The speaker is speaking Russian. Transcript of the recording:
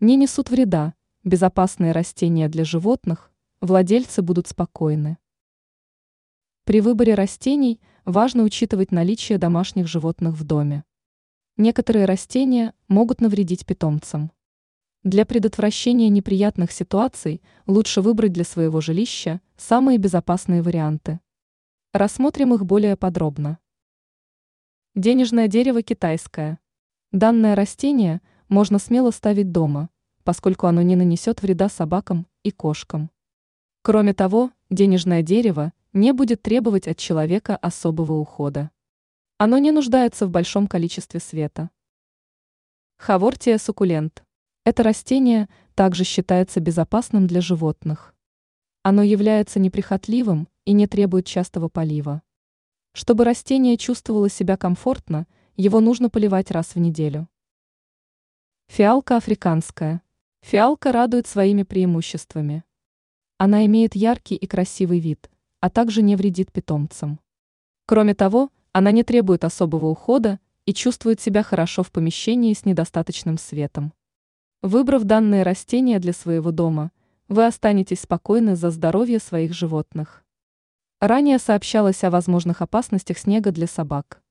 не несут вреда, безопасные растения для животных, владельцы будут спокойны. При выборе растений важно учитывать наличие домашних животных в доме. Некоторые растения могут навредить питомцам. Для предотвращения неприятных ситуаций лучше выбрать для своего жилища самые безопасные варианты. Рассмотрим их более подробно. Денежное дерево китайское. Данное растение можно смело ставить дома, поскольку оно не нанесет вреда собакам и кошкам. Кроме того, денежное дерево не будет требовать от человека особого ухода. Оно не нуждается в большом количестве света. Хавортия суккулент. Это растение также считается безопасным для животных. Оно является неприхотливым и не требует частого полива. Чтобы растение чувствовало себя комфортно, его нужно поливать раз в неделю. Фиалка африканская. Фиалка радует своими преимуществами. Она имеет яркий и красивый вид, а также не вредит питомцам. Кроме того, она не требует особого ухода и чувствует себя хорошо в помещении с недостаточным светом. Выбрав данные растения для своего дома, вы останетесь спокойны за здоровье своих животных. Ранее сообщалось о возможных опасностях снега для собак.